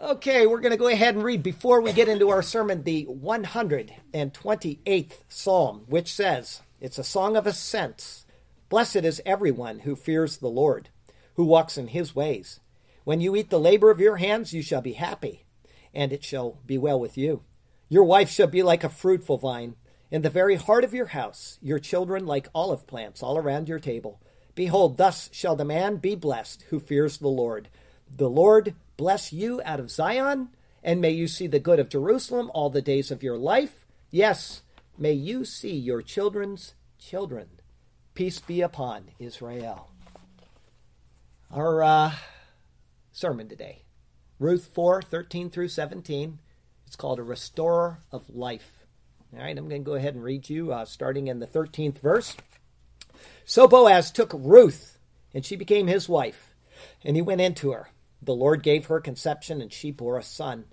Okay, we're going to go ahead and read before we get into our sermon the 128th Psalm, which says, It's a song of ascents. Blessed is everyone who fears the Lord, who walks in his ways. When you eat the labor of your hands, you shall be happy, and it shall be well with you. Your wife shall be like a fruitful vine in the very heart of your house, your children like olive plants all around your table. Behold, thus shall the man be blessed who fears the Lord. The Lord bless you out of Zion, and may you see the good of Jerusalem all the days of your life. Yes, may you see your children's children. Peace be upon Israel. Our uh, sermon today, Ruth 4 13 through 17. It's called A Restorer of Life. All right, I'm going to go ahead and read you, uh, starting in the 13th verse. So Boaz took Ruth, and she became his wife, and he went into her. The Lord gave her conception, and she bore a son.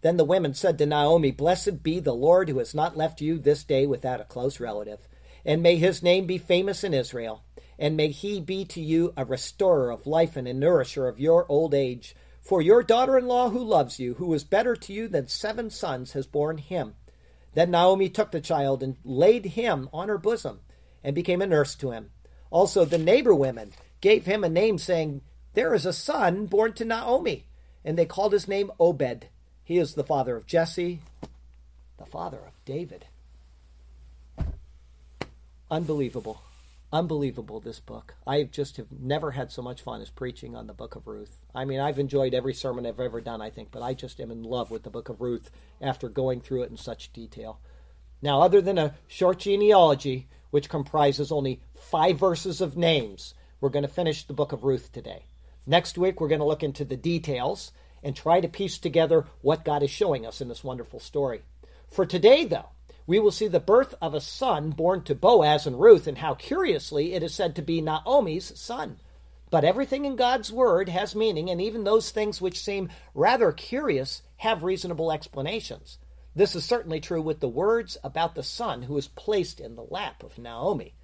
Then the women said to Naomi, Blessed be the Lord who has not left you this day without a close relative, and may his name be famous in Israel, and may he be to you a restorer of life and a nourisher of your old age. For your daughter in law who loves you, who is better to you than seven sons, has borne him. Then Naomi took the child and laid him on her bosom and became a nurse to him. Also, the neighbor women gave him a name, saying, There is a son born to Naomi. And they called his name Obed. He is the father of Jesse, the father of David. Unbelievable. Unbelievable, this book. I just have never had so much fun as preaching on the book of Ruth. I mean, I've enjoyed every sermon I've ever done, I think, but I just am in love with the book of Ruth after going through it in such detail. Now, other than a short genealogy, which comprises only five verses of names, we're going to finish the book of Ruth today. Next week, we're going to look into the details and try to piece together what God is showing us in this wonderful story. For today, though, we will see the birth of a son born to Boaz and Ruth, and how curiously it is said to be Naomi's son. But everything in God's word has meaning, and even those things which seem rather curious have reasonable explanations. This is certainly true with the words about the son who is placed in the lap of Naomi.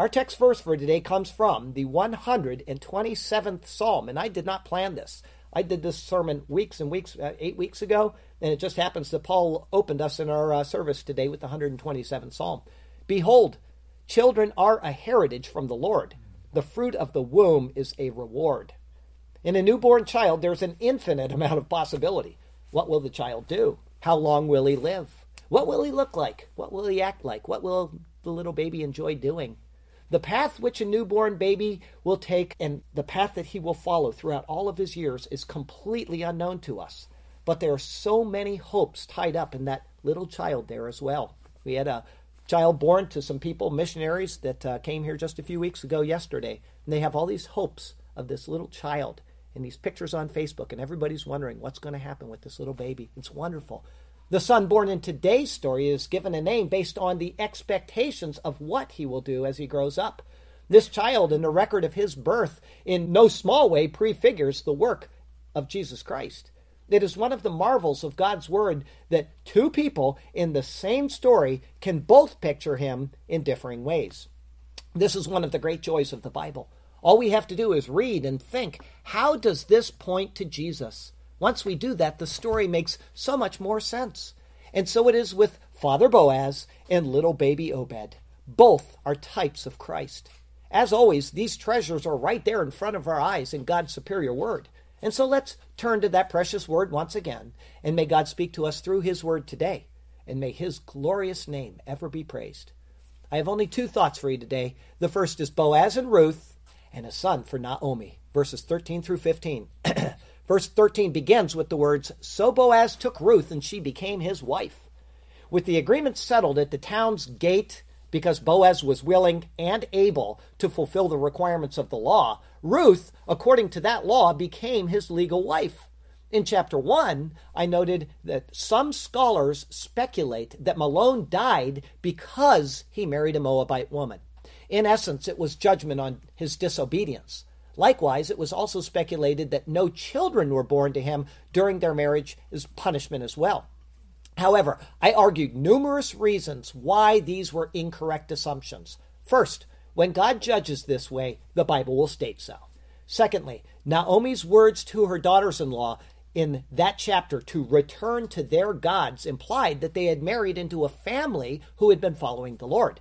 Our text verse for today comes from the 127th Psalm, and I did not plan this. I did this sermon weeks and weeks, uh, eight weeks ago, and it just happens that Paul opened us in our uh, service today with the 127th Psalm. Behold, children are a heritage from the Lord. The fruit of the womb is a reward. In a newborn child, there's an infinite amount of possibility. What will the child do? How long will he live? What will he look like? What will he act like? What will the little baby enjoy doing? The path which a newborn baby will take and the path that he will follow throughout all of his years is completely unknown to us. But there are so many hopes tied up in that little child there as well. We had a child born to some people, missionaries, that uh, came here just a few weeks ago yesterday, and they have all these hopes of this little child and these pictures on Facebook, and everybody's wondering what's going to happen with this little baby. It's wonderful. The son born in today's story is given a name based on the expectations of what he will do as he grows up. This child, in the record of his birth, in no small way prefigures the work of Jesus Christ. It is one of the marvels of God's Word that two people in the same story can both picture him in differing ways. This is one of the great joys of the Bible. All we have to do is read and think how does this point to Jesus? Once we do that, the story makes so much more sense. And so it is with Father Boaz and little baby Obed. Both are types of Christ. As always, these treasures are right there in front of our eyes in God's superior word. And so let's turn to that precious word once again, and may God speak to us through his word today, and may his glorious name ever be praised. I have only two thoughts for you today. The first is Boaz and Ruth, and a son for Naomi, verses 13 through 15. Verse 13 begins with the words So Boaz took Ruth, and she became his wife. With the agreement settled at the town's gate, because Boaz was willing and able to fulfill the requirements of the law, Ruth, according to that law, became his legal wife. In chapter 1, I noted that some scholars speculate that Mahlon died because he married a Moabite woman. In essence, it was judgment on his disobedience. Likewise, it was also speculated that no children were born to him during their marriage as punishment as well. However, I argued numerous reasons why these were incorrect assumptions. First, when God judges this way, the Bible will state so. Secondly, Naomi's words to her daughters in law in that chapter to return to their gods implied that they had married into a family who had been following the Lord.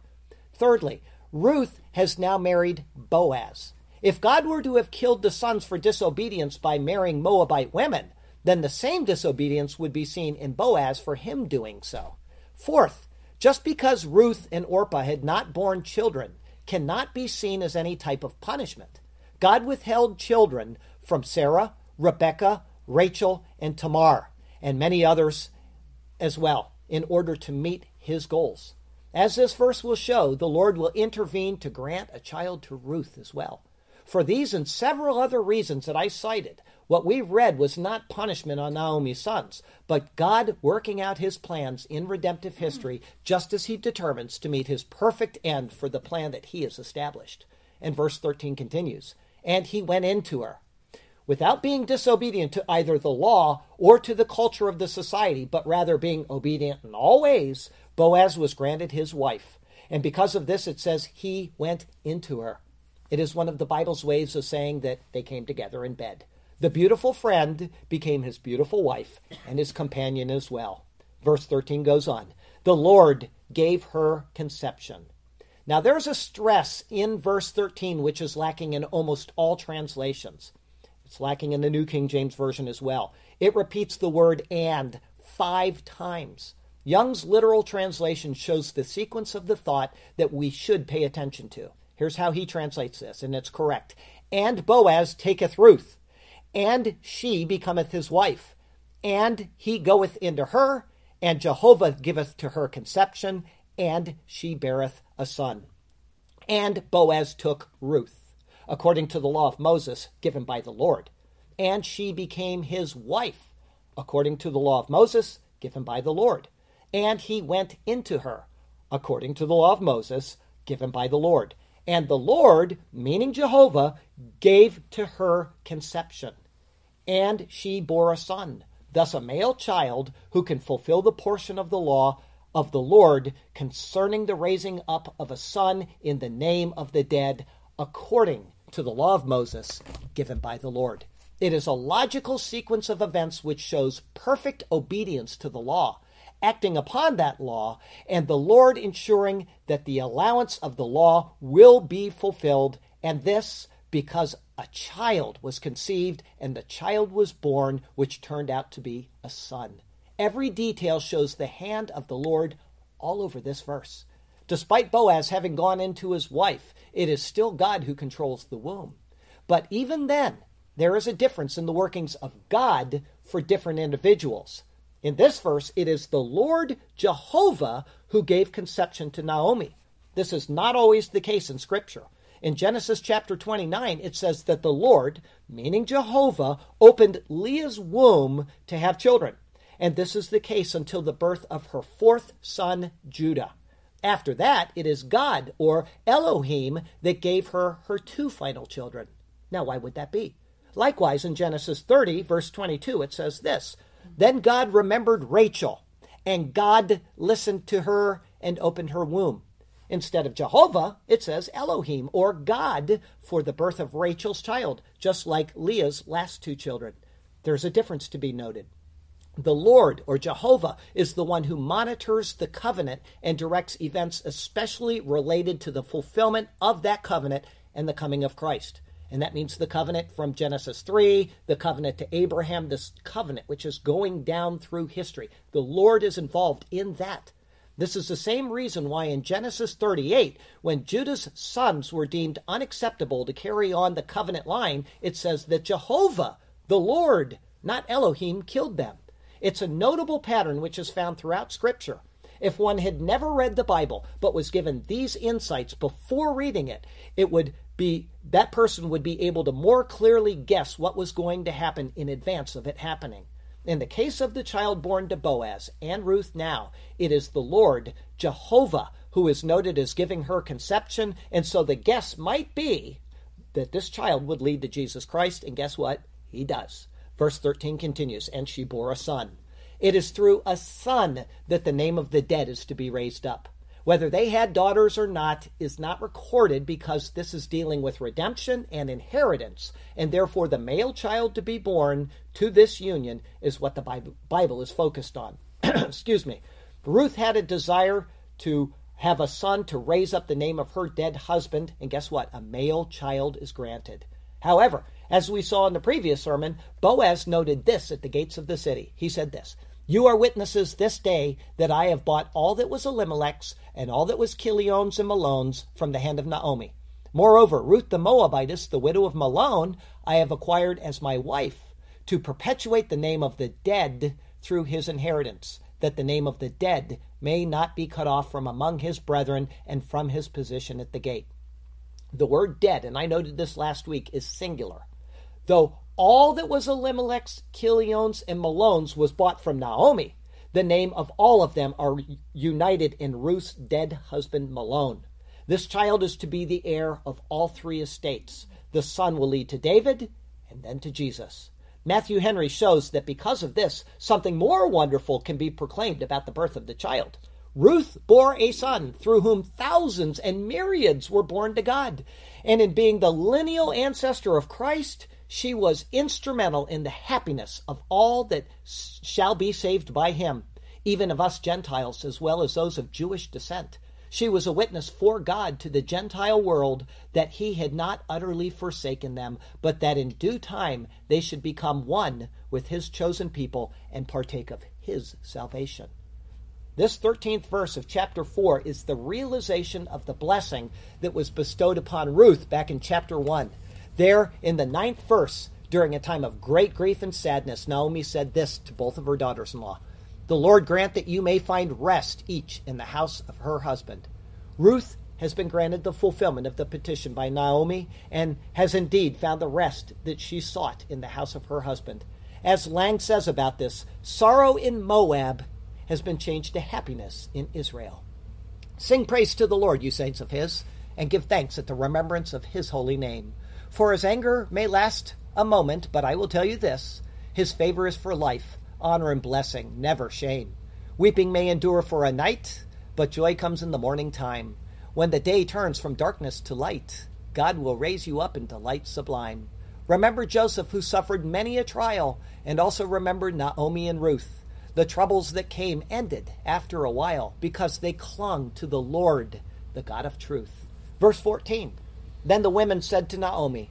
Thirdly, Ruth has now married Boaz. If God were to have killed the sons for disobedience by marrying Moabite women, then the same disobedience would be seen in Boaz for him doing so. Fourth, just because Ruth and Orpah had not borne children cannot be seen as any type of punishment. God withheld children from Sarah, Rebekah, Rachel, and Tamar, and many others as well, in order to meet his goals. As this verse will show, the Lord will intervene to grant a child to Ruth as well. For these and several other reasons that I cited, what we read was not punishment on Naomi's sons, but God working out his plans in redemptive history just as he determines to meet his perfect end for the plan that he has established. And verse 13 continues And he went into her without being disobedient to either the law or to the culture of the society, but rather being obedient in all ways, Boaz was granted his wife. And because of this, it says he went into her. It is one of the Bible's ways of saying that they came together in bed. The beautiful friend became his beautiful wife and his companion as well. Verse 13 goes on The Lord gave her conception. Now, there's a stress in verse 13 which is lacking in almost all translations. It's lacking in the New King James Version as well. It repeats the word and five times. Young's literal translation shows the sequence of the thought that we should pay attention to. Here's how he translates this, and it's correct. And Boaz taketh Ruth, and she becometh his wife, and he goeth into her, and Jehovah giveth to her conception, and she beareth a son. And Boaz took Ruth according to the law of Moses given by the Lord. And she became his wife, according to the law of Moses given by the Lord. And he went into her, according to the law of Moses given by the Lord. And the Lord, meaning Jehovah, gave to her conception. And she bore a son, thus a male child who can fulfill the portion of the law of the Lord concerning the raising up of a son in the name of the dead, according to the law of Moses given by the Lord. It is a logical sequence of events which shows perfect obedience to the law, acting upon that law, and the Lord ensuring that the allowance of the law will be fulfilled, and this because a child was conceived and the child was born, which turned out to be a son. Every detail shows the hand of the Lord all over this verse. Despite Boaz having gone into his wife, it is still God who controls the womb. But even then, there is a difference in the workings of God for different individuals. In this verse, it is the Lord Jehovah who gave conception to Naomi. This is not always the case in Scripture. In Genesis chapter 29, it says that the Lord, meaning Jehovah, opened Leah's womb to have children. And this is the case until the birth of her fourth son, Judah. After that, it is God or Elohim that gave her her two final children. Now, why would that be? Likewise, in Genesis 30, verse 22, it says this Then God remembered Rachel, and God listened to her and opened her womb. Instead of Jehovah, it says Elohim or God for the birth of Rachel's child, just like Leah's last two children. There's a difference to be noted. The Lord or Jehovah is the one who monitors the covenant and directs events especially related to the fulfillment of that covenant and the coming of Christ. And that means the covenant from Genesis 3, the covenant to Abraham, this covenant which is going down through history. The Lord is involved in that. This is the same reason why in Genesis 38, when Judah's sons were deemed unacceptable to carry on the covenant line, it says that Jehovah, the Lord, not Elohim, killed them. It's a notable pattern which is found throughout Scripture. If one had never read the Bible but was given these insights before reading it, it would be that person would be able to more clearly guess what was going to happen in advance of it happening. In the case of the child born to Boaz and Ruth now, it is the Lord, Jehovah, who is noted as giving her conception, and so the guess might be that this child would lead to Jesus Christ, and guess what? He does. Verse 13 continues, and she bore a son. It is through a son that the name of the dead is to be raised up. Whether they had daughters or not is not recorded because this is dealing with redemption and inheritance, and therefore the male child to be born to this union is what the Bible is focused on. Excuse me. Ruth had a desire to have a son to raise up the name of her dead husband, and guess what? A male child is granted. However, as we saw in the previous sermon, Boaz noted this at the gates of the city. He said this You are witnesses this day that I have bought all that was Elimelech's and all that was Chilion's and Mahlon's from the hand of Naomi. Moreover, Ruth the Moabitess, the widow of Mahlon, I have acquired as my wife to perpetuate the name of the dead through his inheritance, that the name of the dead may not be cut off from among his brethren and from his position at the gate. The word dead, and I noted this last week, is singular. Though all that was Elimelech's, Chilion's, and Mahlon's was bought from Naomi, the name of all of them are united in Ruth's dead husband Mahlon. This child is to be the heir of all three estates. The son will lead to David and then to Jesus. Matthew Henry shows that because of this, something more wonderful can be proclaimed about the birth of the child. Ruth bore a son through whom thousands and myriads were born to God. And in being the lineal ancestor of Christ, she was instrumental in the happiness of all that shall be saved by him, even of us Gentiles as well as those of Jewish descent. She was a witness for God to the Gentile world that he had not utterly forsaken them, but that in due time they should become one with his chosen people and partake of his salvation. This 13th verse of chapter 4 is the realization of the blessing that was bestowed upon Ruth back in chapter 1. There, in the ninth verse, during a time of great grief and sadness, Naomi said this to both of her daughters in law the Lord grant that you may find rest each in the house of her husband. Ruth has been granted the fulfillment of the petition by Naomi and has indeed found the rest that she sought in the house of her husband. As Lang says about this, sorrow in Moab has been changed to happiness in Israel. Sing praise to the Lord, you saints of his, and give thanks at the remembrance of his holy name. For his anger may last a moment, but I will tell you this his favor is for life honor and blessing, never shame. Weeping may endure for a night, but joy comes in the morning time. When the day turns from darkness to light, God will raise you up into light sublime. Remember Joseph, who suffered many a trial, and also remember Naomi and Ruth. The troubles that came ended after a while because they clung to the Lord, the God of truth. Verse 14 Then the women said to Naomi,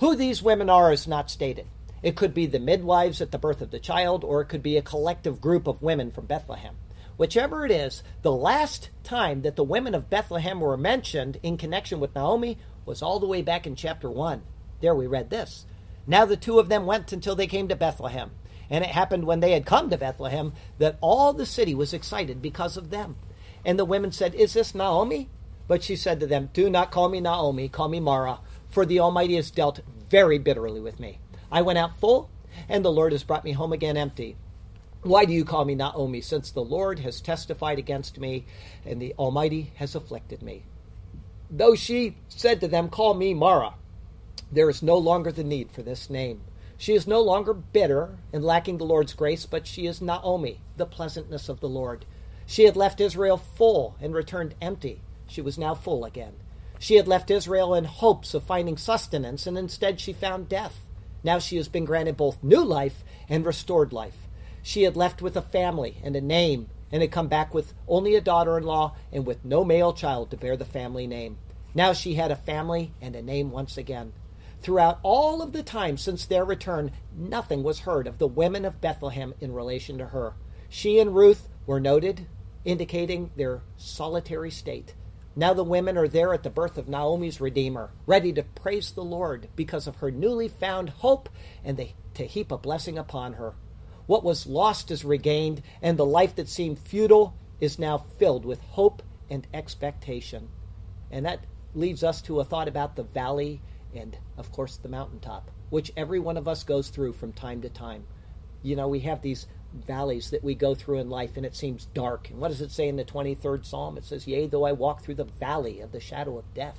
Who these women are is not stated. It could be the midwives at the birth of the child, or it could be a collective group of women from Bethlehem. Whichever it is, the last time that the women of Bethlehem were mentioned in connection with Naomi was all the way back in chapter 1. There we read this. Now the two of them went until they came to Bethlehem. And it happened when they had come to Bethlehem that all the city was excited because of them. And the women said, Is this Naomi? But she said to them, Do not call me Naomi, call me Mara, for the Almighty has dealt very bitterly with me. I went out full, and the Lord has brought me home again empty. Why do you call me Naomi, since the Lord has testified against me, and the Almighty has afflicted me? Though she said to them, Call me Mara, there is no longer the need for this name. She is no longer bitter and lacking the Lord's grace, but she is Naomi, the pleasantness of the Lord. She had left Israel full and returned empty. She was now full again. She had left Israel in hopes of finding sustenance, and instead she found death. Now she has been granted both new life and restored life. She had left with a family and a name, and had come back with only a daughter in law and with no male child to bear the family name. Now she had a family and a name once again. Throughout all of the time since their return, nothing was heard of the women of Bethlehem in relation to her. She and Ruth were noted, indicating their solitary state. Now the women are there at the birth of Naomi's Redeemer, ready to praise the Lord because of her newly found hope and they, to heap a blessing upon her. What was lost is regained, and the life that seemed futile is now filled with hope and expectation. And that leads us to a thought about the valley and, of course, the mountaintop, which every one of us goes through from time to time. You know, we have these valleys that we go through in life and it seems dark. And what does it say in the 23rd Psalm? It says, Yea, though I walk through the valley of the shadow of death.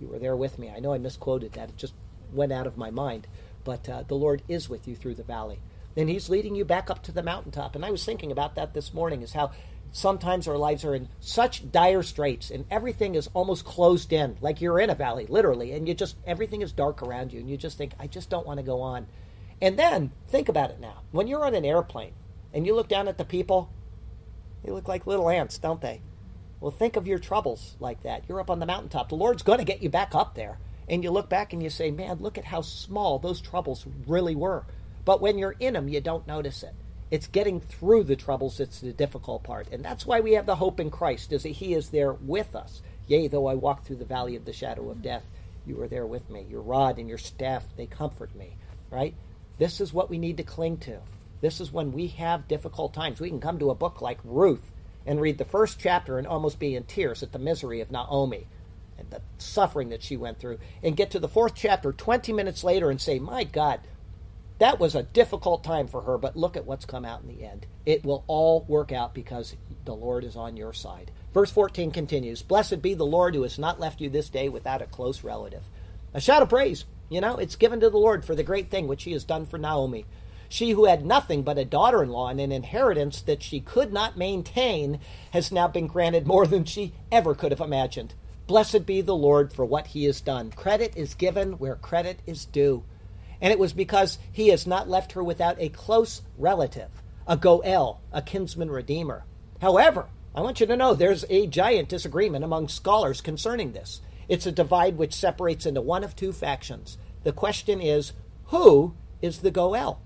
You were there with me. I know I misquoted that. It just went out of my mind. But uh, the Lord is with you through the valley. And He's leading you back up to the mountaintop. And I was thinking about that this morning is how sometimes our lives are in such dire straits and everything is almost closed in, like you're in a valley, literally, and you just, everything is dark around you, and you just think, I just don't want to go on. And then, think about it now. When you're on an airplane and you look down at the people, they look like little ants, don't they? Well, think of your troubles like that. You're up on the mountaintop. The Lord's going to get you back up there. And you look back and you say, man, look at how small those troubles really were. But when you're in them, you don't notice it. It's getting through the troubles that's the difficult part. And that's why we have the hope in Christ, is that He is there with us. Yea, though I walk through the valley of the shadow of death, you are there with me. Your rod and your staff, they comfort me. Right? This is what we need to cling to. This is when we have difficult times. We can come to a book like Ruth and read the first chapter and almost be in tears at the misery of Naomi and the suffering that she went through, and get to the fourth chapter 20 minutes later and say, My God, that was a difficult time for her, but look at what's come out in the end. It will all work out because the Lord is on your side. Verse 14 continues Blessed be the Lord who has not left you this day without a close relative. A shout of praise, you know, it's given to the Lord for the great thing which he has done for Naomi. She who had nothing but a daughter in law and an inheritance that she could not maintain has now been granted more than she ever could have imagined. Blessed be the Lord for what he has done. Credit is given where credit is due. And it was because he has not left her without a close relative, a Goel, a kinsman redeemer. However, I want you to know there's a giant disagreement among scholars concerning this. It's a divide which separates into one of two factions. The question is who is the Goel?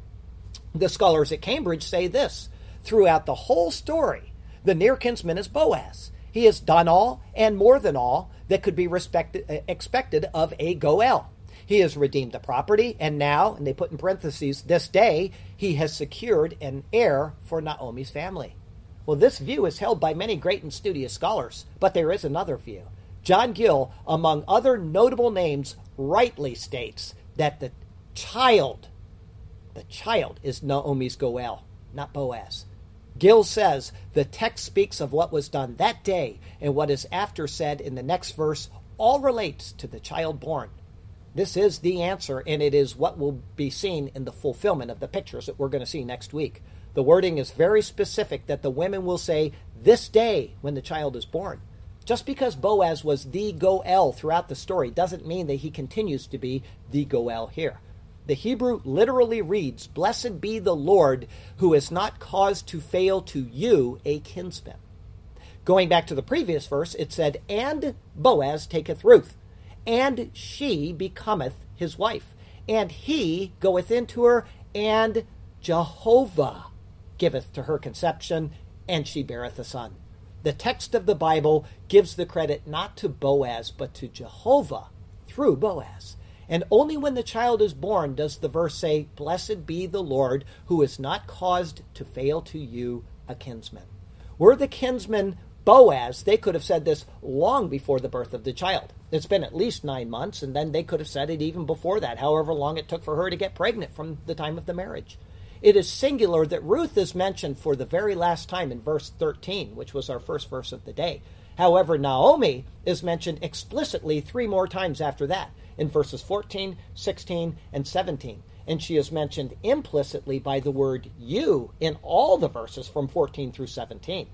The scholars at Cambridge say this throughout the whole story, the near kinsman is Boaz. He has done all and more than all that could be respected, uh, expected of a Goel. He has redeemed the property, and now, and they put in parentheses, this day, he has secured an heir for Naomi's family. Well, this view is held by many great and studious scholars, but there is another view. John Gill, among other notable names, rightly states that the child, the child is Naomi's Goel, not Boaz. Gill says the text speaks of what was done that day, and what is after said in the next verse all relates to the child born. This is the answer, and it is what will be seen in the fulfillment of the pictures that we're going to see next week. The wording is very specific that the women will say, This day when the child is born. Just because Boaz was the Goel throughout the story doesn't mean that he continues to be the Goel here. The Hebrew literally reads, Blessed be the Lord who has not caused to fail to you a kinsman. Going back to the previous verse, it said, And Boaz taketh Ruth, and she becometh his wife, and he goeth into her, and Jehovah giveth to her conception, and she beareth a son. The text of the Bible gives the credit not to Boaz, but to Jehovah through Boaz. And only when the child is born does the verse say, Blessed be the Lord who has not caused to fail to you a kinsman. Were the kinsman Boaz, they could have said this long before the birth of the child. It's been at least nine months, and then they could have said it even before that, however long it took for her to get pregnant from the time of the marriage. It is singular that Ruth is mentioned for the very last time in verse 13, which was our first verse of the day. However, Naomi is mentioned explicitly three more times after that in verses 14, 16, and 17. And she is mentioned implicitly by the word you in all the verses from 14 through 17.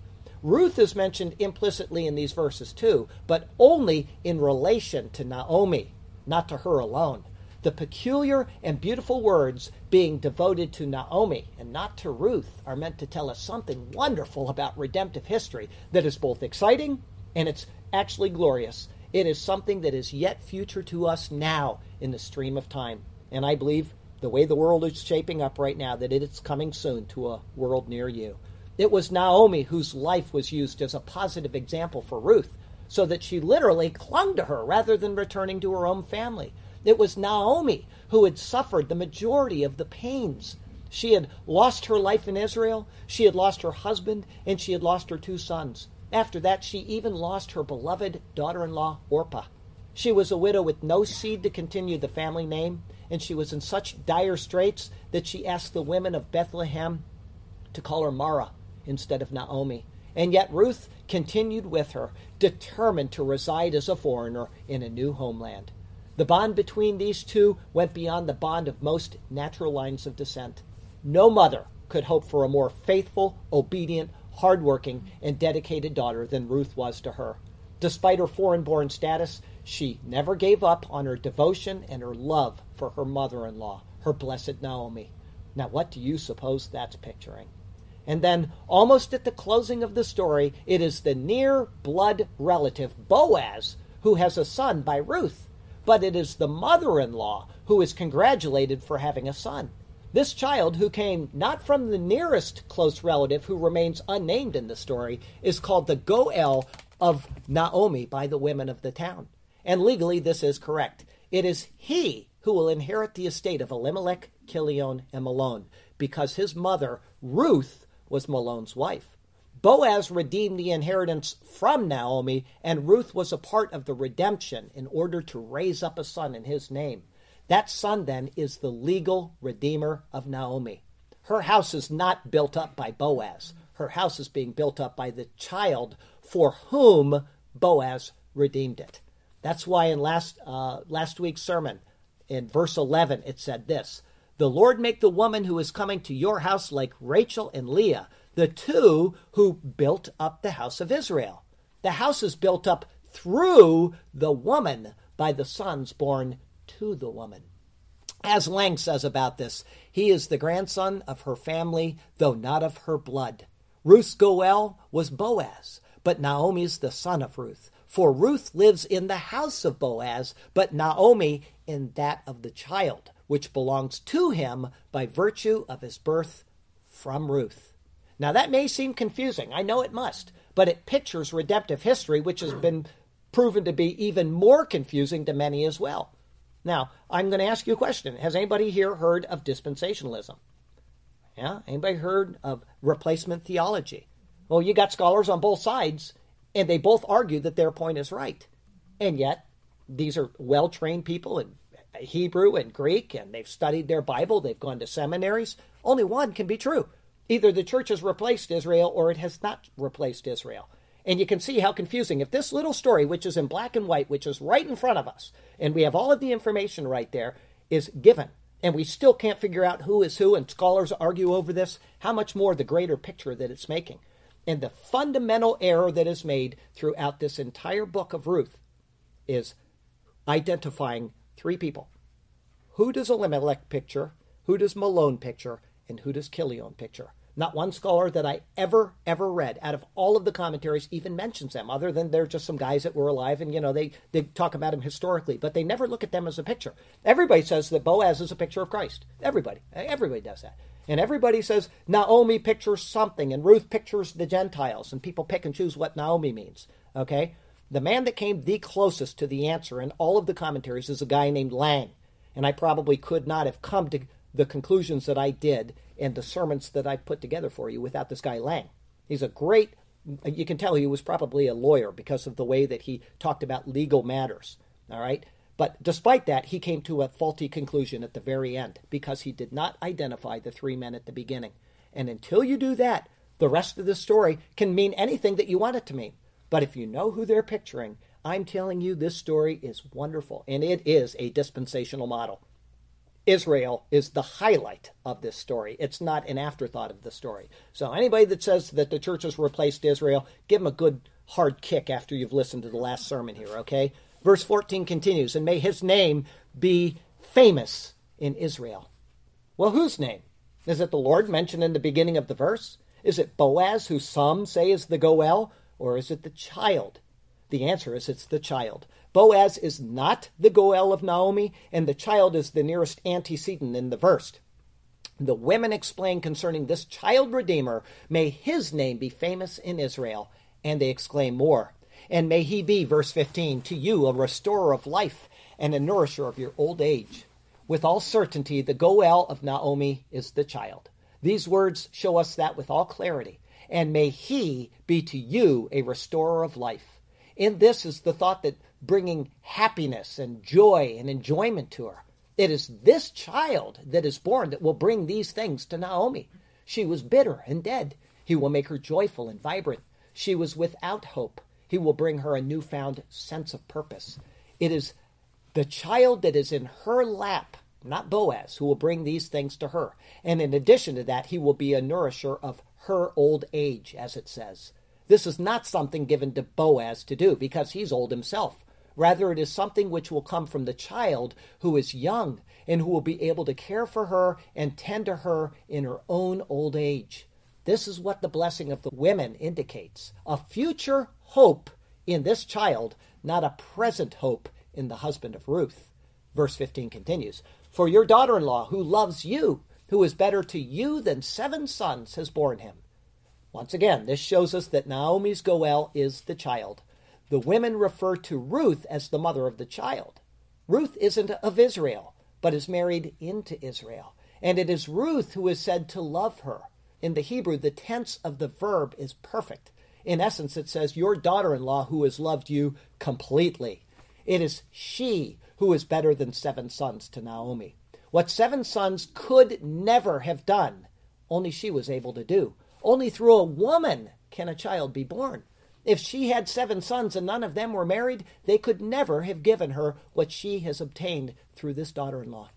Ruth is mentioned implicitly in these verses too, but only in relation to Naomi, not to her alone. The peculiar and beautiful words being devoted to Naomi and not to Ruth are meant to tell us something wonderful about redemptive history that is both exciting and it's actually glorious it is something that is yet future to us now in the stream of time. And I believe the way the world is shaping up right now, that it is coming soon to a world near you. It was Naomi whose life was used as a positive example for Ruth, so that she literally clung to her rather than returning to her own family. It was Naomi who had suffered the majority of the pains. She had lost her life in Israel, she had lost her husband, and she had lost her two sons. After that, she even lost her beloved daughter in law, Orpah. She was a widow with no seed to continue the family name, and she was in such dire straits that she asked the women of Bethlehem to call her Mara instead of Naomi. And yet Ruth continued with her, determined to reside as a foreigner in a new homeland. The bond between these two went beyond the bond of most natural lines of descent. No mother could hope for a more faithful, obedient, hardworking, and dedicated daughter than Ruth was to her. Despite her foreign born status, she never gave up on her devotion and her love for her mother in law, her blessed Naomi. Now, what do you suppose that's picturing? And then, almost at the closing of the story, it is the near blood relative, Boaz, who has a son by Ruth. But it is the mother in law who is congratulated for having a son. This child, who came not from the nearest close relative who remains unnamed in the story, is called the Goel of Naomi by the women of the town. And legally, this is correct. It is he who will inherit the estate of Elimelech, Chilion, and Mahlon, because his mother, Ruth, was Mahlon's wife. Boaz redeemed the inheritance from Naomi, and Ruth was a part of the redemption in order to raise up a son in his name. That son, then, is the legal redeemer of Naomi. Her house is not built up by Boaz. Her house is being built up by the child for whom Boaz redeemed it. That's why in last uh, last week's sermon, in verse 11, it said this: "The Lord make the woman who is coming to your house like Rachel and Leah, the two who built up the house of Israel. The house is built up through the woman by the sons born to the woman." As Lang says about this, he is the grandson of her family, though not of her blood. Ruth's Goel was Boaz, but Naomi's the son of Ruth. For Ruth lives in the house of Boaz, but Naomi in that of the child, which belongs to him by virtue of his birth from Ruth. Now that may seem confusing. I know it must, but it pictures redemptive history, which has been proven to be even more confusing to many as well. Now, I'm going to ask you a question. Has anybody here heard of dispensationalism? Yeah? Anybody heard of replacement theology? Well, you got scholars on both sides, and they both argue that their point is right. And yet, these are well trained people in Hebrew and Greek, and they've studied their Bible, they've gone to seminaries. Only one can be true. Either the church has replaced Israel or it has not replaced Israel. And you can see how confusing. If this little story, which is in black and white, which is right in front of us, and we have all of the information right there, is given, and we still can't figure out who is who, and scholars argue over this, how much more the greater picture that it's making. And the fundamental error that is made throughout this entire book of Ruth is identifying three people. Who does Elimelech picture? Who does Mahlon picture? And who does Chilion picture? Not one scholar that I ever, ever read out of all of the commentaries even mentions them, other than they're just some guys that were alive and, you know, they, they talk about them historically, but they never look at them as a picture. Everybody says that Boaz is a picture of Christ. Everybody. Everybody does that. And everybody says Naomi pictures something and Ruth pictures the Gentiles, and people pick and choose what Naomi means. Okay? The man that came the closest to the answer in all of the commentaries is a guy named Lang. And I probably could not have come to the conclusions that I did and the sermons that I put together for you without this guy Lang. He's a great, you can tell he was probably a lawyer because of the way that he talked about legal matters. All right? But despite that, he came to a faulty conclusion at the very end because he did not identify the three men at the beginning. And until you do that, the rest of the story can mean anything that you want it to mean. But if you know who they're picturing, I'm telling you this story is wonderful and it is a dispensational model. Israel is the highlight of this story. It's not an afterthought of the story. So anybody that says that the church has replaced Israel, give them a good hard kick after you've listened to the last sermon here, okay? Verse 14 continues, and may his name be famous in Israel. Well, whose name? Is it the Lord mentioned in the beginning of the verse? Is it Boaz, who some say is the Goel, or is it the child? The answer is it's the child. Boaz is not the Goel of Naomi, and the child is the nearest antecedent in the verse. The women explain concerning this child redeemer, may his name be famous in Israel. And they exclaim more. And may he be, verse 15, to you a restorer of life and a nourisher of your old age. With all certainty, the Goel of Naomi is the child. These words show us that with all clarity. And may he be to you a restorer of life. In this is the thought that bringing happiness and joy and enjoyment to her. It is this child that is born that will bring these things to Naomi. She was bitter and dead. He will make her joyful and vibrant. She was without hope. He will bring her a newfound sense of purpose. It is the child that is in her lap, not Boaz, who will bring these things to her. And in addition to that, he will be a nourisher of her old age, as it says. This is not something given to Boaz to do because he's old himself. Rather, it is something which will come from the child who is young and who will be able to care for her and tend to her in her own old age. This is what the blessing of the women indicates a future hope in this child, not a present hope in the husband of Ruth. Verse 15 continues For your daughter in law, who loves you, who is better to you than seven sons, has borne him. Once again, this shows us that Naomi's Goel is the child. The women refer to Ruth as the mother of the child. Ruth isn't of Israel, but is married into Israel. And it is Ruth who is said to love her. In the Hebrew, the tense of the verb is perfect. In essence, it says, Your daughter in law who has loved you completely. It is she who is better than seven sons to Naomi. What seven sons could never have done, only she was able to do. Only through a woman can a child be born. If she had seven sons and none of them were married, they could never have given her what she has obtained through this daughter in law.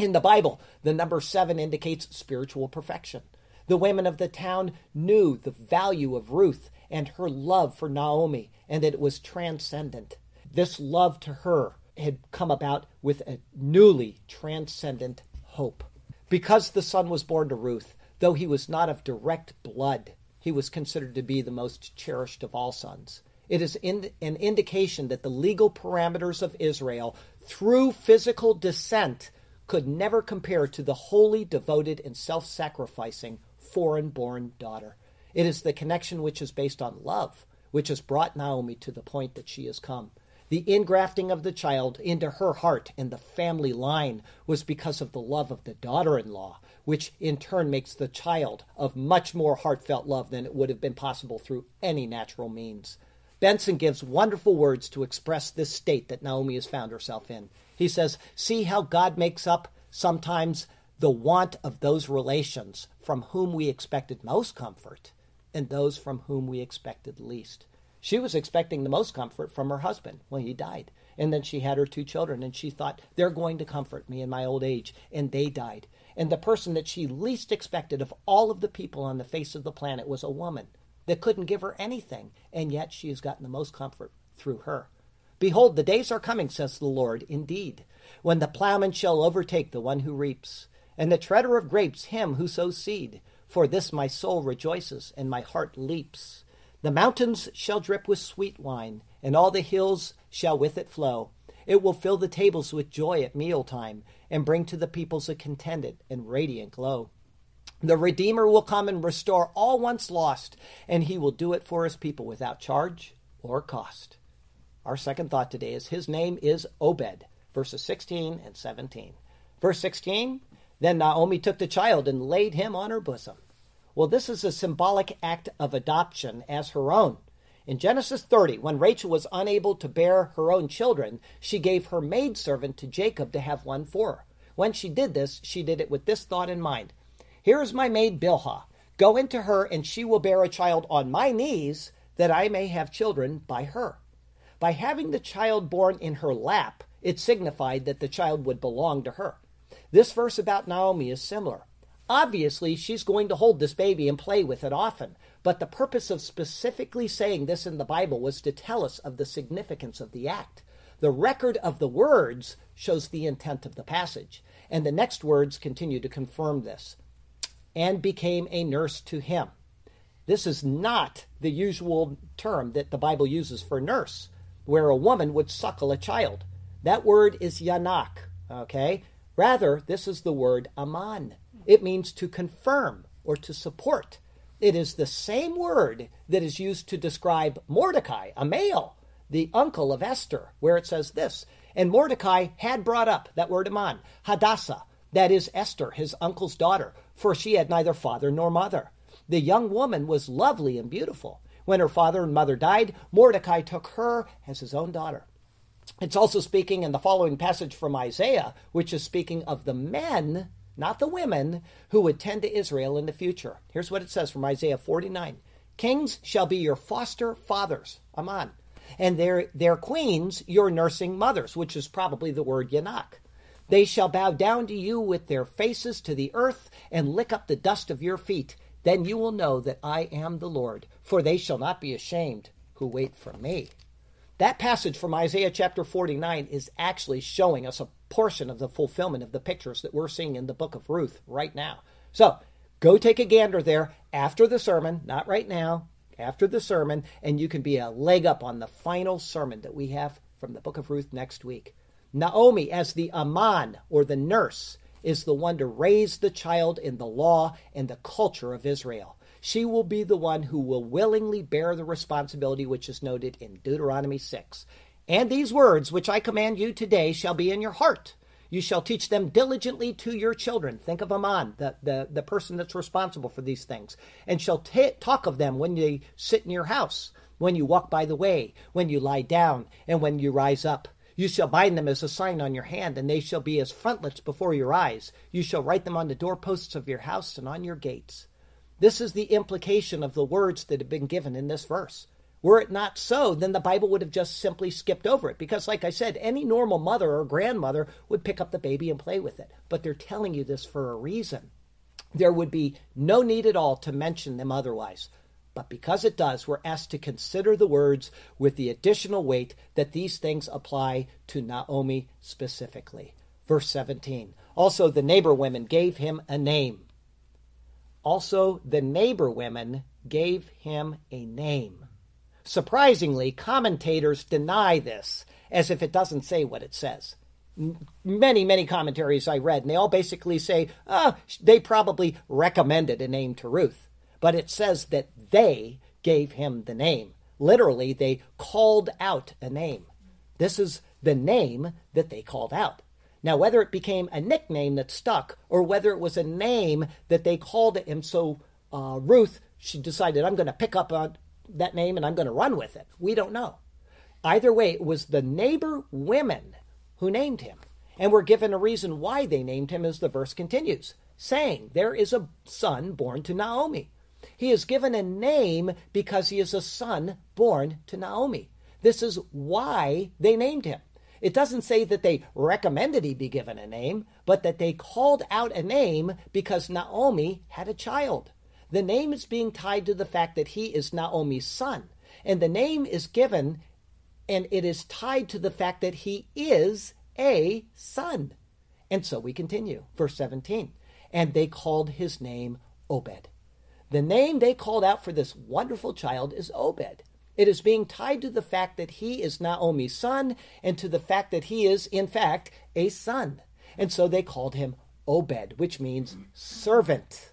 In the Bible, the number seven indicates spiritual perfection. The women of the town knew the value of Ruth and her love for Naomi, and that it was transcendent. This love to her had come about with a newly transcendent hope. Because the son was born to Ruth, though he was not of direct blood, he was considered to be the most cherished of all sons. It is in, an indication that the legal parameters of Israel, through physical descent, could never compare to the holy, devoted, and self sacrificing foreign born daughter. It is the connection which is based on love, which has brought Naomi to the point that she has come. The ingrafting of the child into her heart and the family line was because of the love of the daughter in law, which in turn makes the child of much more heartfelt love than it would have been possible through any natural means. Benson gives wonderful words to express this state that Naomi has found herself in. He says, See how God makes up sometimes the want of those relations from whom we expected most comfort and those from whom we expected least. She was expecting the most comfort from her husband when he died. And then she had her two children, and she thought, they're going to comfort me in my old age. And they died. And the person that she least expected of all of the people on the face of the planet was a woman that couldn't give her anything. And yet she has gotten the most comfort through her. Behold, the days are coming, says the Lord, indeed, when the plowman shall overtake the one who reaps, and the treader of grapes him who sows seed. For this my soul rejoices, and my heart leaps. The mountains shall drip with sweet wine, and all the hills shall with it flow. It will fill the tables with joy at mealtime, and bring to the peoples a contented and radiant glow. The Redeemer will come and restore all once lost, and he will do it for his people without charge or cost. Our second thought today is his name is Obed, verses 16 and 17. Verse 16 Then Naomi took the child and laid him on her bosom. Well, this is a symbolic act of adoption as her own. In Genesis 30, when Rachel was unable to bear her own children, she gave her maidservant to Jacob to have one for her. When she did this, she did it with this thought in mind Here is my maid Bilhah. Go into her, and she will bear a child on my knees, that I may have children by her. By having the child born in her lap, it signified that the child would belong to her. This verse about Naomi is similar. Obviously, she's going to hold this baby and play with it often. But the purpose of specifically saying this in the Bible was to tell us of the significance of the act. The record of the words shows the intent of the passage. And the next words continue to confirm this. And became a nurse to him. This is not the usual term that the Bible uses for nurse, where a woman would suckle a child. That word is yanak, okay? Rather, this is the word aman. It means to confirm or to support. It is the same word that is used to describe Mordecai, a male, the uncle of Esther, where it says this. And Mordecai had brought up that word Aman, Hadassah, that is Esther, his uncle's daughter, for she had neither father nor mother. The young woman was lovely and beautiful. When her father and mother died, Mordecai took her as his own daughter. It's also speaking in the following passage from Isaiah, which is speaking of the men not the women, who would tend to Israel in the future. Here's what it says from Isaiah 49 Kings shall be your foster fathers, Aman, and their, their queens your nursing mothers, which is probably the word Yanak. They shall bow down to you with their faces to the earth and lick up the dust of your feet. then you will know that I am the Lord, for they shall not be ashamed who wait for me. That passage from Isaiah chapter 49 is actually showing us a portion of the fulfillment of the pictures that we're seeing in the book of Ruth right now. So go take a gander there after the sermon, not right now, after the sermon, and you can be a leg up on the final sermon that we have from the book of Ruth next week. Naomi, as the Aman or the nurse, is the one to raise the child in the law and the culture of Israel. She will be the one who will willingly bear the responsibility which is noted in Deuteronomy 6. And these words which I command you today shall be in your heart. You shall teach them diligently to your children. Think of Aman, the, the, the person that's responsible for these things, and shall t- talk of them when you sit in your house, when you walk by the way, when you lie down, and when you rise up. You shall bind them as a sign on your hand, and they shall be as frontlets before your eyes. You shall write them on the doorposts of your house and on your gates. This is the implication of the words that have been given in this verse. Were it not so, then the Bible would have just simply skipped over it. Because, like I said, any normal mother or grandmother would pick up the baby and play with it. But they're telling you this for a reason. There would be no need at all to mention them otherwise. But because it does, we're asked to consider the words with the additional weight that these things apply to Naomi specifically. Verse 17. Also, the neighbor women gave him a name. Also, the neighbor women gave him a name. Surprisingly, commentators deny this as if it doesn't say what it says. Many, many commentaries I read, and they all basically say, oh, they probably recommended a name to Ruth but it says that they gave him the name. Literally, they called out a name. This is the name that they called out. Now, whether it became a nickname that stuck or whether it was a name that they called him, so uh, Ruth, she decided, I'm going to pick up on that name and I'm going to run with it. We don't know. Either way, it was the neighbor women who named him. And we're given a reason why they named him as the verse continues, saying, There is a son born to Naomi. He is given a name because he is a son born to Naomi. This is why they named him. It doesn't say that they recommended he be given a name, but that they called out a name because Naomi had a child. The name is being tied to the fact that he is Naomi's son. And the name is given and it is tied to the fact that he is a son. And so we continue. Verse 17. And they called his name Obed. The name they called out for this wonderful child is Obed. It is being tied to the fact that he is Naomi's son and to the fact that he is, in fact, a son. And so they called him Obed, which means servant.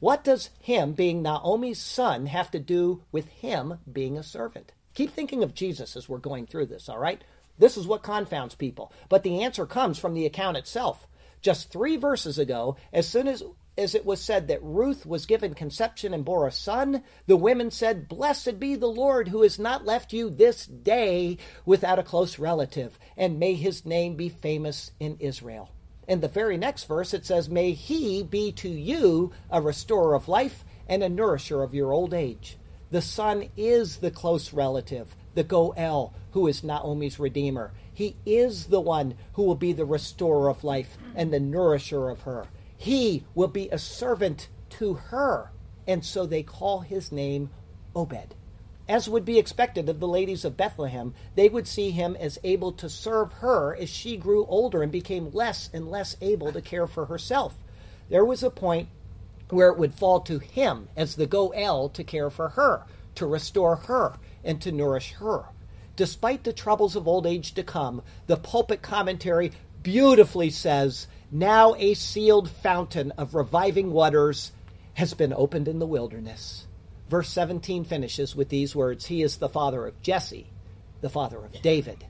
What does him being Naomi's son have to do with him being a servant? Keep thinking of Jesus as we're going through this, all right? This is what confounds people. But the answer comes from the account itself. Just three verses ago, as soon as as it was said that Ruth was given conception and bore a son, the women said, Blessed be the Lord who has not left you this day without a close relative, and may his name be famous in Israel. In the very next verse, it says, May he be to you a restorer of life and a nourisher of your old age. The son is the close relative, the Goel, who is Naomi's redeemer. He is the one who will be the restorer of life and the nourisher of her. He will be a servant to her. And so they call his name Obed. As would be expected of the ladies of Bethlehem, they would see him as able to serve her as she grew older and became less and less able to care for herself. There was a point where it would fall to him as the Goel to care for her, to restore her, and to nourish her. Despite the troubles of old age to come, the pulpit commentary beautifully says now a sealed fountain of reviving waters has been opened in the wilderness. Verse 17 finishes with these words He is the father of Jesse, the father of David.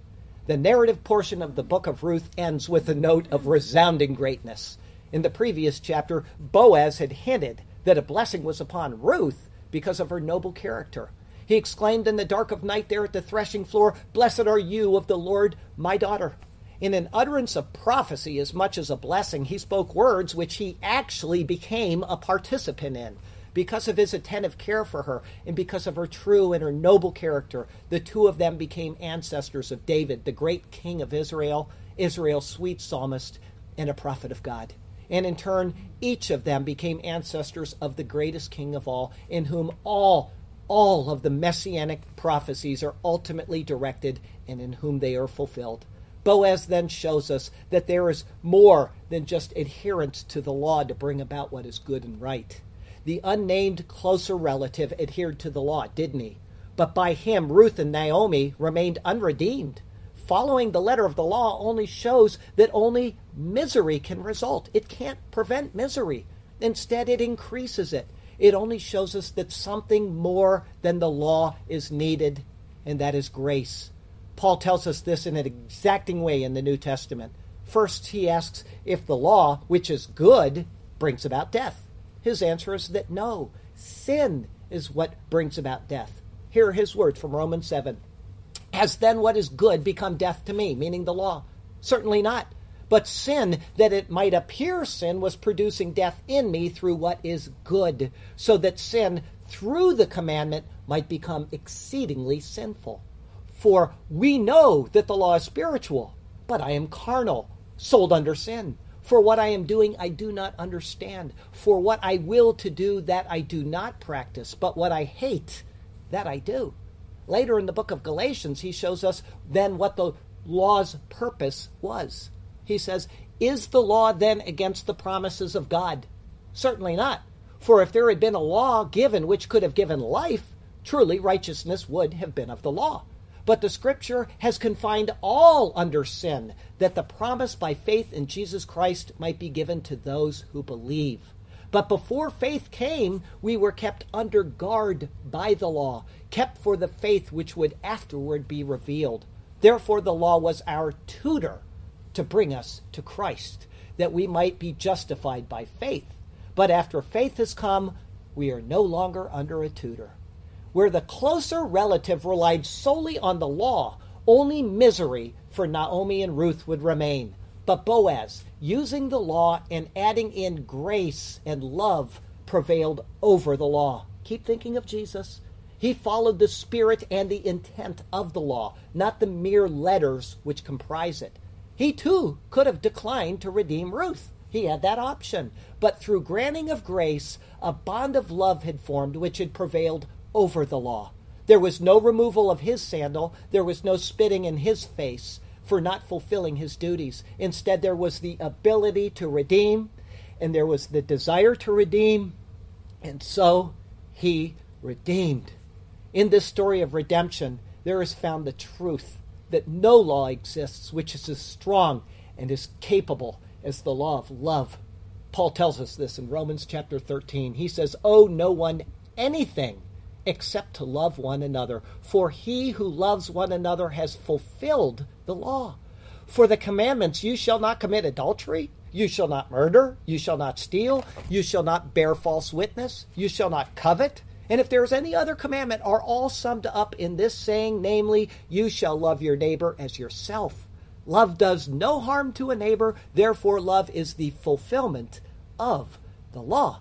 The narrative portion of the book of Ruth ends with a note of resounding greatness. In the previous chapter, Boaz had hinted that a blessing was upon Ruth because of her noble character. He exclaimed in the dark of night there at the threshing floor, Blessed are you of the Lord, my daughter. In an utterance of prophecy as much as a blessing, he spoke words which he actually became a participant in. Because of his attentive care for her and because of her true and her noble character, the two of them became ancestors of David, the great king of Israel, Israel's sweet psalmist, and a prophet of God. And in turn, each of them became ancestors of the greatest king of all, in whom all all of the messianic prophecies are ultimately directed and in whom they are fulfilled. Boaz then shows us that there is more than just adherence to the law to bring about what is good and right. The unnamed closer relative adhered to the law, didn't he? But by him, Ruth and Naomi remained unredeemed. Following the letter of the law only shows that only misery can result. It can't prevent misery. Instead, it increases it. It only shows us that something more than the law is needed, and that is grace. Paul tells us this in an exacting way in the New Testament. First, he asks if the law, which is good, brings about death. His answer is that no, sin is what brings about death. Here are his words from Romans 7. Has then what is good become death to me, meaning the law? Certainly not. But sin, that it might appear sin, was producing death in me through what is good, so that sin, through the commandment, might become exceedingly sinful. For we know that the law is spiritual, but I am carnal, sold under sin. For what I am doing, I do not understand. For what I will to do, that I do not practice. But what I hate, that I do. Later in the book of Galatians, he shows us then what the law's purpose was. He says, Is the law then against the promises of God? Certainly not. For if there had been a law given which could have given life, truly righteousness would have been of the law. But the scripture has confined all under sin, that the promise by faith in Jesus Christ might be given to those who believe. But before faith came, we were kept under guard by the law, kept for the faith which would afterward be revealed. Therefore, the law was our tutor to bring us to Christ, that we might be justified by faith. But after faith has come, we are no longer under a tutor. Where the closer relative relied solely on the law, only misery for Naomi and Ruth would remain. But Boaz, using the law and adding in grace and love, prevailed over the law. Keep thinking of Jesus. He followed the spirit and the intent of the law, not the mere letters which comprise it. He too could have declined to redeem Ruth. He had that option. But through granting of grace, a bond of love had formed which had prevailed over the law. There was no removal of his sandal, there was no spitting in his face for not fulfilling his duties. Instead, there was the ability to redeem, and there was the desire to redeem, and so he redeemed. In this story of redemption, there is found the truth that no law exists which is as strong and as capable as the law of love. Paul tells us this in Romans chapter 13. He says, Owe no one anything except to love one another, for he who loves one another has fulfilled the law. For the commandments, you shall not commit adultery, you shall not murder, you shall not steal, you shall not bear false witness, you shall not covet, and if there is any other commandment, are all summed up in this saying, namely, you shall love your neighbor as yourself. Love does no harm to a neighbor, therefore, love is the fulfillment of the law.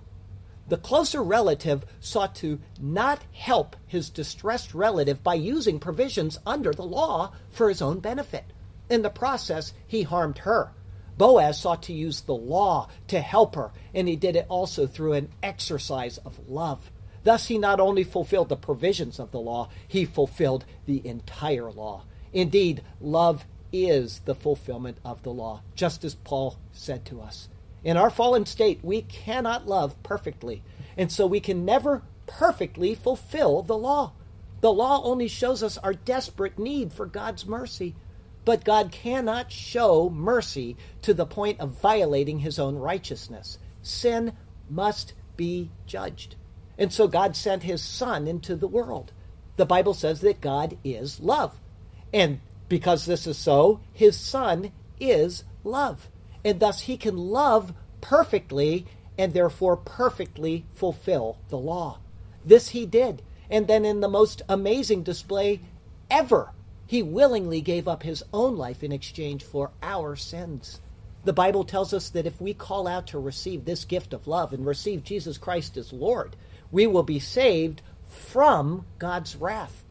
The closer relative sought to not help his distressed relative by using provisions under the law for his own benefit. In the process, he harmed her. Boaz sought to use the law to help her, and he did it also through an exercise of love. Thus, he not only fulfilled the provisions of the law, he fulfilled the entire law. Indeed, love is the fulfillment of the law, just as Paul said to us. In our fallen state, we cannot love perfectly, and so we can never perfectly fulfill the law. The law only shows us our desperate need for God's mercy, but God cannot show mercy to the point of violating his own righteousness. Sin must be judged. And so God sent his Son into the world. The Bible says that God is love. And because this is so, his Son is love. And thus he can love perfectly and therefore perfectly fulfill the law. This he did. And then, in the most amazing display ever, he willingly gave up his own life in exchange for our sins. The Bible tells us that if we call out to receive this gift of love and receive Jesus Christ as Lord, we will be saved from God's wrath.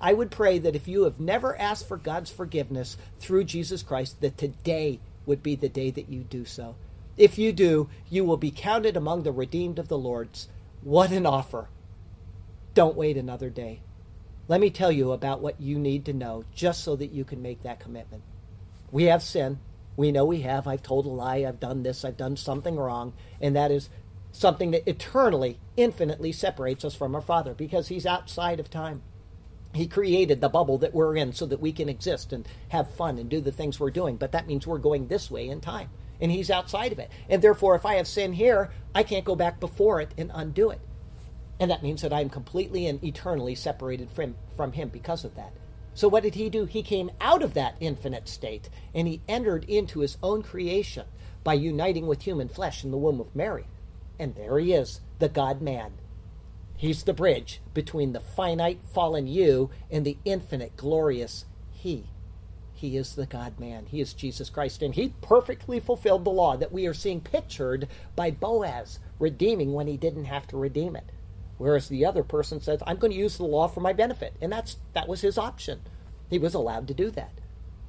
I would pray that if you have never asked for God's forgiveness through Jesus Christ, that today would be the day that you do so. If you do, you will be counted among the redeemed of the Lord's. What an offer! Don't wait another day. Let me tell you about what you need to know just so that you can make that commitment. We have sin. We know we have. I've told a lie. I've done this. I've done something wrong. And that is something that eternally, infinitely separates us from our Father because He's outside of time. He created the bubble that we're in so that we can exist and have fun and do the things we're doing. But that means we're going this way in time. And He's outside of it. And therefore, if I have sin here, I can't go back before it and undo it. And that means that I'm completely and eternally separated from, from Him because of that. So, what did He do? He came out of that infinite state and He entered into His own creation by uniting with human flesh in the womb of Mary. And there He is, the God man. He's the bridge between the finite, fallen you and the infinite, glorious He. He is the God man. He is Jesus Christ. And He perfectly fulfilled the law that we are seeing pictured by Boaz, redeeming when He didn't have to redeem it. Whereas the other person says, I'm going to use the law for my benefit. And that's that was his option. He was allowed to do that.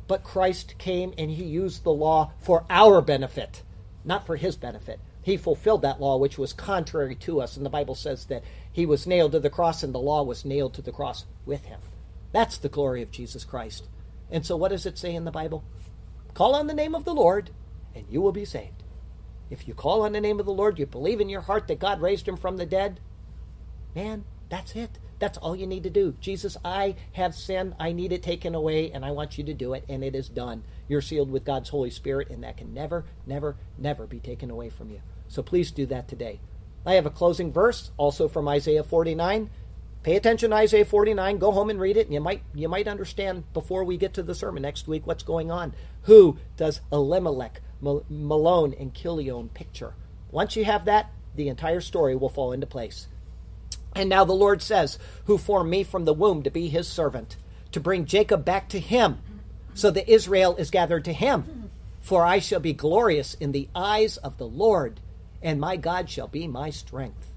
But Christ came and he used the law for our benefit, not for his benefit. He fulfilled that law which was contrary to us. And the Bible says that he was nailed to the cross and the law was nailed to the cross with him. That's the glory of Jesus Christ. And so what does it say in the Bible? Call on the name of the Lord and you will be saved. If you call on the name of the Lord, you believe in your heart that God raised him from the dead, Man, that's it. That's all you need to do. Jesus, I have sinned. I need it taken away, and I want you to do it, and it is done. You're sealed with God's Holy Spirit, and that can never, never, never be taken away from you. So please do that today. I have a closing verse also from Isaiah 49. Pay attention to Isaiah 49. Go home and read it, and you might you might understand before we get to the sermon next week what's going on. Who does Elimelech, Mahlon, and Chilion picture? Once you have that, the entire story will fall into place. And now the Lord says, Who formed me from the womb to be his servant, to bring Jacob back to him, so that Israel is gathered to him. For I shall be glorious in the eyes of the Lord, and my God shall be my strength.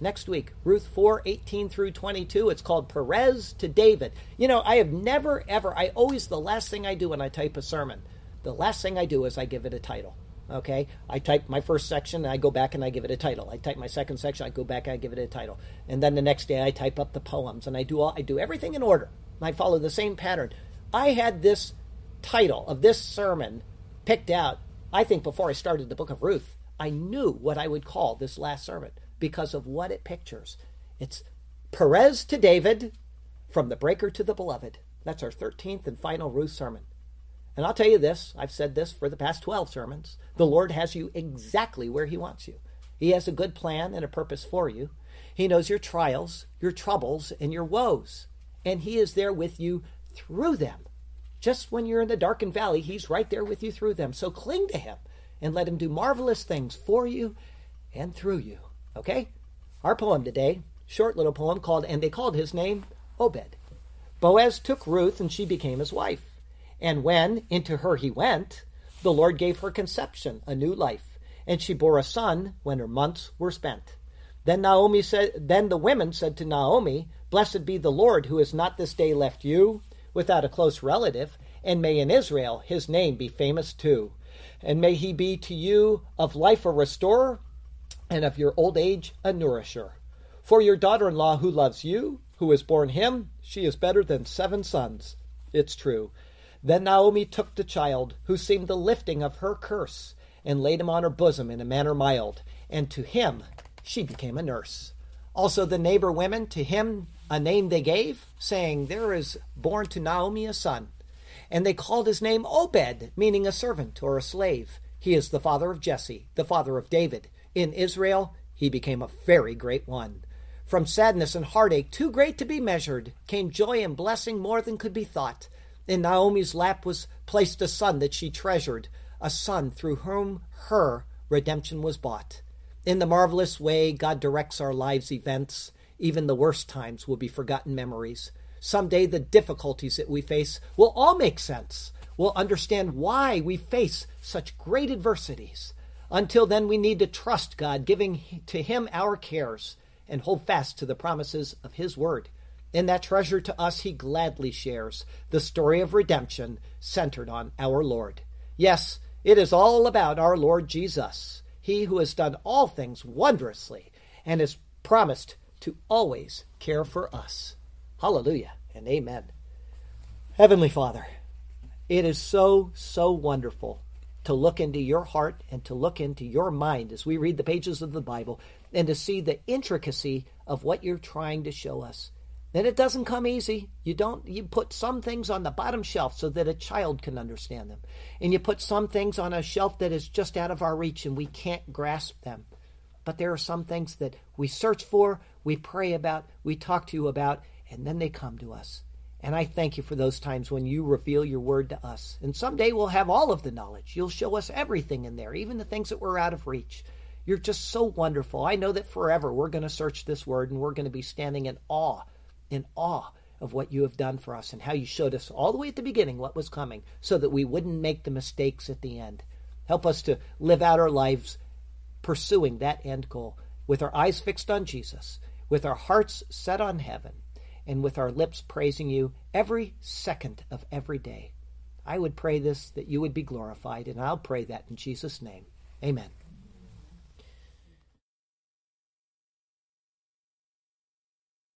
Next week, Ruth 4 18 through 22. It's called Perez to David. You know, I have never, ever, I always, the last thing I do when I type a sermon, the last thing I do is I give it a title. Okay, I type my first section and I go back and I give it a title. I type my second section, I go back and I give it a title. And then the next day I type up the poems and I do all, I do everything in order. I follow the same pattern. I had this title of this sermon picked out, I think before I started the book of Ruth. I knew what I would call this last sermon because of what it pictures. It's Perez to David, from the breaker to the beloved. That's our 13th and final Ruth sermon. And I'll tell you this I've said this for the past 12 sermons. The Lord has you exactly where He wants you. He has a good plan and a purpose for you. He knows your trials, your troubles, and your woes. And He is there with you through them. Just when you're in the darkened valley, He's right there with you through them. So cling to Him and let Him do marvelous things for you and through you. Okay? Our poem today, short little poem called, and they called his name Obed. Boaz took Ruth and she became his wife. And when into her he went, the Lord gave her conception, a new life, and she bore a son when her months were spent. Then Naomi said then the women said to Naomi, Blessed be the Lord who has not this day left you without a close relative, and may in Israel his name be famous too. And may he be to you of life a restorer, and of your old age a nourisher. For your daughter in law who loves you, who has borne him, she is better than seven sons. It's true. Then Naomi took the child, who seemed the lifting of her curse, and laid him on her bosom in a manner mild, and to him she became a nurse. Also the neighbor women, to him a name they gave, saying, There is born to Naomi a son. And they called his name Obed, meaning a servant or a slave. He is the father of Jesse, the father of David. In Israel, he became a very great one. From sadness and heartache, too great to be measured, came joy and blessing more than could be thought. In Naomi's lap was placed a son that she treasured, a son through whom her redemption was bought. In the marvelous way God directs our lives' events, even the worst times will be forgotten memories. Someday the difficulties that we face will all make sense. We'll understand why we face such great adversities. Until then, we need to trust God, giving to Him our cares, and hold fast to the promises of His word. In that treasure to us, he gladly shares the story of redemption centered on our Lord. Yes, It is all about our Lord Jesus, He who has done all things wondrously and has promised to always care for us. Hallelujah and amen. Heavenly Father, it is so, so wonderful to look into your heart and to look into your mind as we read the pages of the Bible and to see the intricacy of what you're trying to show us. And it doesn't come easy. You don't you put some things on the bottom shelf so that a child can understand them. And you put some things on a shelf that is just out of our reach and we can't grasp them. But there are some things that we search for, we pray about, we talk to you about, and then they come to us. And I thank you for those times when you reveal your word to us. And someday we'll have all of the knowledge. You'll show us everything in there, even the things that were out of reach. You're just so wonderful. I know that forever we're going to search this word and we're going to be standing in awe, in awe of what you have done for us and how you showed us all the way at the beginning what was coming so that we wouldn't make the mistakes at the end. Help us to live out our lives pursuing that end goal with our eyes fixed on Jesus, with our hearts set on heaven and with our lips praising you every second of every day. I would pray this that you would be glorified, and I'll pray that in Jesus' name. Amen.